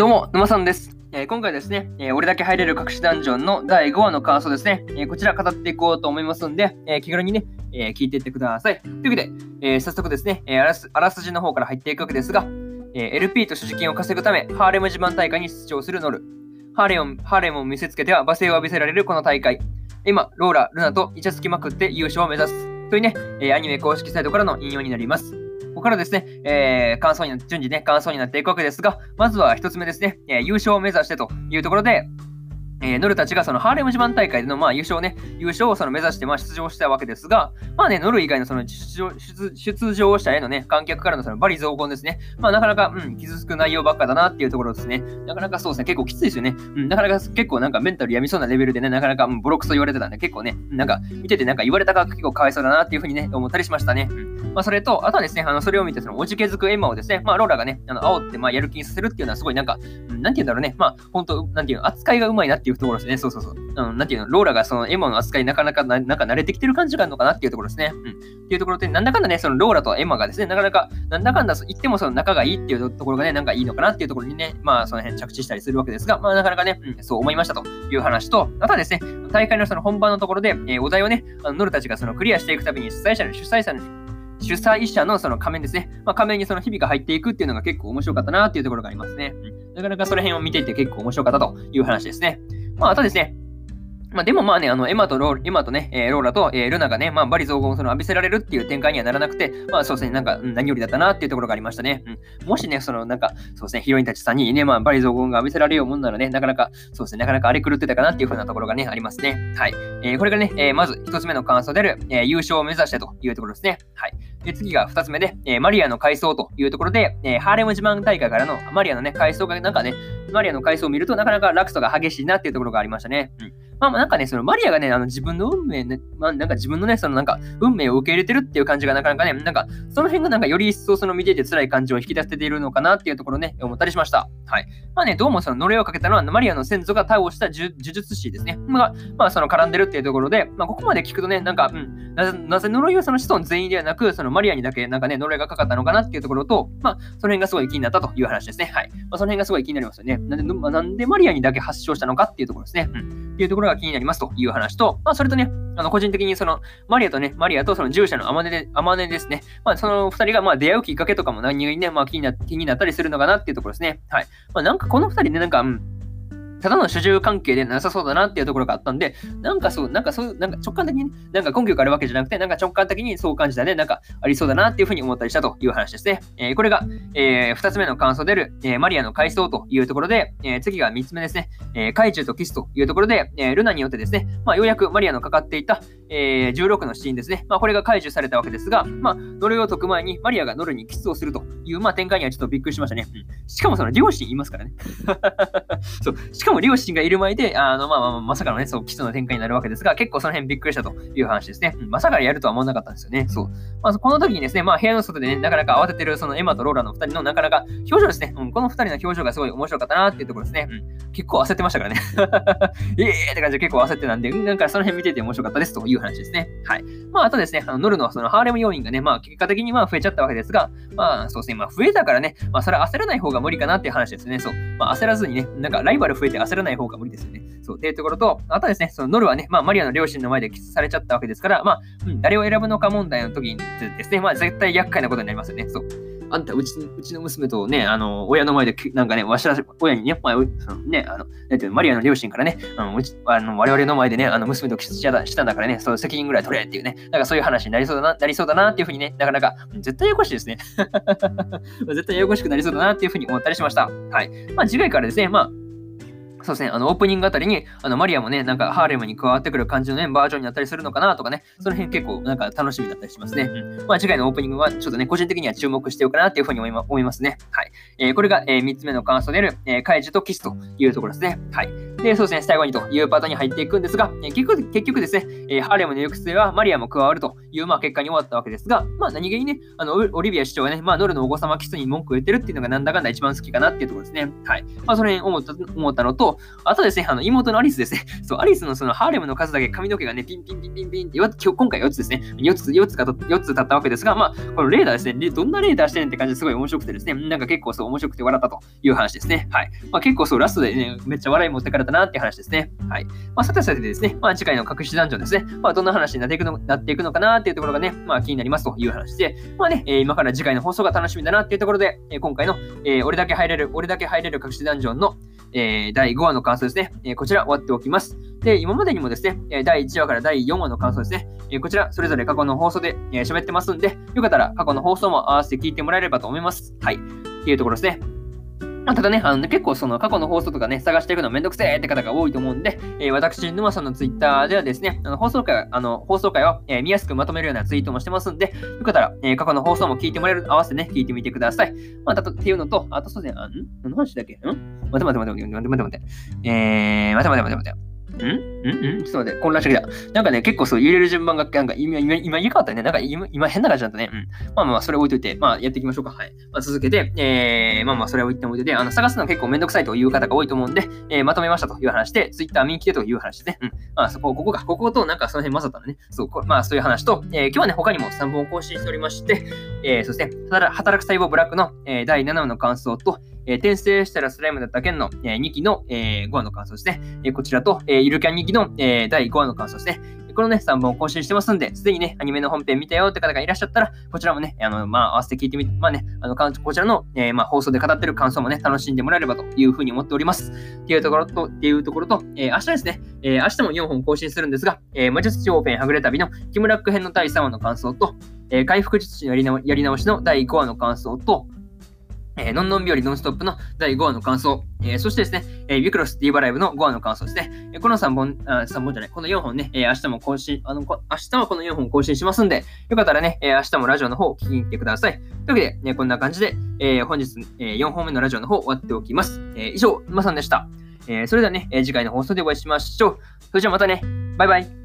どうも、沼さんです。えー今回ですね、えー俺だけ入れる隠しダンジョンの第5話の感想ですね、えーこちら語っていこうと思いますんで、え気軽にね、え聞いていってください。というわけで、え早速ですね、えあらすあらすじの方から入っていくわけですが、え LP と所持金を稼ぐため、ハーレム自慢大会に出場するノル。ハーレムハーレムを見せつけては罵声を浴びせられるこの大会。今、ローラ、ルナとイチャつきまくって優勝を目指す。というね、えアニメ公式サイトからの引用になります。ここからですね、えー感想にな順次ね、感想になっていくわけですが、まずは1つ目ですね、えー優勝を目指してというところで、えーノルたちがそのハーレム自慢大会でのまあ優勝ね、優勝をその目指してまあ出場したわけですが、まあね、ノル以外のその出場出場者へのね、観客からのそのバリ増言ですね、まあなかなか、うん、傷つく内容ばっかだなっていうところですね。なかなかそうですね、結構きついですよね。うん、なかなか結構なんかメンタルやみそうなレベルでね、なかなか、うん、ボロクソ言われてたんで、結構ね、なんか見ててなんか言われたが結構かわいそうだなっていうふうにね、思ったりしましたね。うんまあ、それと、あとはですね、あのそれを見て、そのおじけづくエマをですね、まあ、ローラがね、あの煽って、まあ、やる気にさせるっていうのは、すごいなんか、うんなんて言うんだろうね、まあ、本当なんていう、扱いがうまいなっていういうところですね。そうそうそう。うん、なんていうの、ローラがそのエマの扱いなかなかな、なんか慣れてきてる感じがあるのかなっていうところですね。うん。っていうところで、なんだかんだね、そのローラとエマがですね、なかなか、なんだかんだ言ってもその仲がいいっていうところがね、なんかいいのかなっていうところにね、まあ、その辺着地したりするわけですが、まあ、なかなかね、うん、そう思いましたという話と、あとはですね、大会のその本番のところで、えーお題をね、あのノルたちがそのクリアしていくたびに主催者の主催者の主催者のその仮面ですね。まあ、仮面にその日々が入っていくっていうのが結構面白かったなっていうところがありますね。なかなかその辺を見ていて結構面白かったという話ですね。まあ、あとですね、まあでもまあね、あの、エマとローエマとね、えーローラと、えールナがね、まあバリ雑言をその浴びせられるっていう展開にはならなくて、まあそうですね、なんか、何よりだったなっていうところがありましたね。うん、もしね、そのなんか、そうですね、ヒロインたちさんにね、まあバリ雑言が浴びせられるようもんならね、なかなか、そうですね、なかなか荒れ狂ってたかなっていう風なところがね、ありますね。はい。えーこれがね、えーまず一つ目の感想である、えー優勝を目指してというところですね。はい。で、次が二つ目で、えーマリアの階層というところで、えーハーレム自慢大会からのマリアのね、階層がなんかね、マリアの階層を見るとなかなか落差が激しいなっていうところがありましたね。うん。まあなんかね、そのマリアがね、あの自分の運命ね、まあなんか自分のね、そのなんか運命を受け入れてるっていう感じがなかなかね、なんかその辺がなんかより一層その見ていて辛い感じを引き出せているのかなっていうところね、思ったりしました。はい。まあね、どうもその呪いをかけたのはマリアの先祖が倒した呪術師ですね。まあ、まあその絡んでるっていうところで、まあここまで聞くとね、なんか、うん、なぜ呪いはその子孫全員ではなく、そのマリアにだけなんかね、呪いがかかったのかなっていうところと、まあその辺がすごい気になったという話ですね。はい。まあその辺がすごい気になりますよね。なんで、なんでマリアにだけ発症したのかっていうところですね。うん。っていうところが気になりますという話と、まあそれとね、あの個人的にそのマリアとね、マリアとその従者のアマネで、アマネですね。まあその2人がまあ出会うきっかけとかも何にね、まあ気にな気になったりするのかなっていうところですね。はい。まあなんかこの2人ね、なんか、うん、ただの主従関係でなさそうだなっていうところがあったんで、なんかそう、なんかそう、なんか直感的に、なんか根拠があるわけじゃなくて、なんか直感的にそう感じたね、なんかありそうだなっていうふうに思ったりしたという話ですね。えーこれが、えー二つ目の感想である、えーマリアの回想というところで、えー次が三つ目ですね、えー、怪獣とキスというところで、えールナによってですね、まあ、ようやくマリアのかかっていた、えー16のシーンですね、まあ、これが解除されたわけですが、まあ、呪いを解く前にマリアがノルにキスをするという、まあ、展開にはちょっとびっくりしましたね。うんしかもその両親いますからね。そう。しかも両親がいる前で、あの、まあまあま、さかのね、そう、キスの展開になるわけですが、結構その辺びっくりしたという話ですね。うんまさかやるとは思わなかったんですよね。そう。まあ、この時にですね、まあ、部屋の外でね、なかなか慌ててる、そのエマとローラの二人のなかなか表情ですね。うん、この二人の表情がすごい面白かったなっていうところですね。うん、結構焦ってましたからね。え えーって感じで結構焦ってたんで、なんかその辺見てて面白かったですという話ですね。はい。まあ、あとですね、あのノルのそのハーレム要員がね、まあ、結果的にまあ増えちゃったわけですが、まあ、そうですね、まあ、増えたからね、まあ、それは焦らない方が無理かなっていう話ですね。そう。まあ、焦らずにね、なんかライバル増えて焦らない方が無理ですよね。そう。っていうところと、あとですね、そのノルはね、まあ、マリアの両親の前でキスされちゃったわけですから、まあ、うん、誰を選ぶのか問題の時にですね、まあ、絶対厄介なことになりますよね。そう。あんた、うちうちの娘とね、あの、親の前で、なんかね、わしら、親にね、まあ、そのね、あの、だって、マリアの両親からね、あのうちあの我々の前でね、あの、娘とキスしたしたんだからね、その責任ぐらい取れっていうね、なんかそういう話になりそうだな、なりそうだなっていうふうにね、なかなか、絶対ややこしいですね。絶対ややこしくなりそうだなっていうふうに思ったりしました。はい。まあ、次回からですね、まあ、そうですね、あの、オープニングあたりに、あの、マリアもね、なんか、ハーレムに加わってくる感じのね、バージョンになったりするのかなとかね、その辺結構、なんか、楽しみだったりしますね。うん。まあ、次回のオープニングは、ちょっとね、個人的には注目しておくかなっていうふうに思いま思いますね。はい。えーこれが、え3つ目の感想である、えー、カイジとキスというところですね。はい。で、そうですね、最後にというパートに入っていくんですが、え結局結局ですね、えハーレムの行く末はマリアも加わるという、まあ、結果に終わったわけですが、まあ、何気にね、あのオリビア市長がね、まあ、ノルのお子様キスに文句を言ってるっていうのがなんだかんだ一番好きかなっていうところですね。はい。まあ、その辺思った思ったのと、あとですね、あの妹のアリスですね。そう、アリスのそのハーレムの数だけ髪の毛がね、ピンピンピンピンピンって、今回4つですね。4つ、4つかと、4つ立ったわけですが、まあ、このレーダーですね。どんなレーダーしてんって感じですごい面白くてですね、なんか結構そう面白くて笑ったという話ですね。はい。まあ、結構そうラストでね、めっちゃ笑い持ってかれたなっていう話ですね。はい。まあ、さてさてですね、まあ、次回の隠しダンジョンですね。まあ、どんな話になっていくのなっていくのかなっていうところがね、まあ、気になりますという話で、まあね、えー、今から次回の放送が楽しみだなっていうところで、えー、今回の、えー、俺だけ入れる、俺だけ入れる隠しダンジョンの、えー、第5話の感想ですね、えー、こちら終わっておきます。で、今までにもですね、第1話から第4話の感想ですね、え、こちらそれぞれ過去の放送で喋、えー、ってますんで、よかったら過去の放送も合わせて聞いてもらえればと思います。はい。っていうところですね。まあ、ただね、あの、結構その過去の放送とかね、探していくのめんどくせえって方が多いと思うんで、えー、私、沼さんのツイッターではですね、あの放送回あの放送回を、えー、見やすくまとめるようなツイートもしてますんで、よかったら、えー、過去の放送も聞いてもらえる、合わせてね、聞いてみてください。まあ、だとっていうのと、あとそうですね、あん？何の話だっけ？ん？待て待て待て待て待て待て待て。えー、待て待て待て待て。ん？ん？ん？ちょっと待って、混乱してきた。なんかね、結構そう揺れる順番が、なんか今、今、今言いかったね。なんか今、今変な感じだったね。うん。まあまあ、それ置いといて、まあやっていきましょうか。はい。まあ、続けて、えー、まあまあ、それを言っても置いといて、あの、探すの結構めんどくさいという方が多いと思うんで、えー、まとめましたという話で、Twitter 見に来てという話ですね。うん。まあ、そこ、ここか、こことなんかその辺混ざったのね。そう、まあそういう話と、えー、今日はね、他にも3本更新しておりまして、えー、そして、働く細胞ブラックの、えー、第7話の感想と、えー、転生したらスライムだった件の、えー、2期の、えー、5話の感想ですね。え、こちらと、え、ゆるキャン2期の、え、第5話の感想ですね。このね、3本更新してますんで、すでにね、アニメの本編見たよって方がいらっしゃったら、こちらもね、あの、まあ、合わせて聞いてみて、まあね、あの、こちらの、えー、まあ、放送で語ってる感想もね、楽しんでもらえればというふうに思っております。っていうところと、っていうところと、えー、明日ですね、えー、明日も4本更新するんですが、えー、魔術師オーペンはぐれ旅のキムラック編の第3話の感想と、えー、回復術師のやり直しの第5話の感想と、えー、のんのん日和ノンストップの第5話の感想、えー、そしてですね、えー、ビクロスディーバライブの5話の感想ですね。えー、この3本、あ、3本じゃない、この4本ね、えー、明日も更新、あの、明日はこの4本更新しますんで、よかったらね、えー、明日もラジオの方を聞きに来てください。というわけで、ね、こんな感じで、えー、本日、えー、4本目のラジオの方終わっておきます。えー、以上、まさんでした。えー、それではね、えー、次回の放送でお会いしましょう。それじゃあまたね、バイバイ。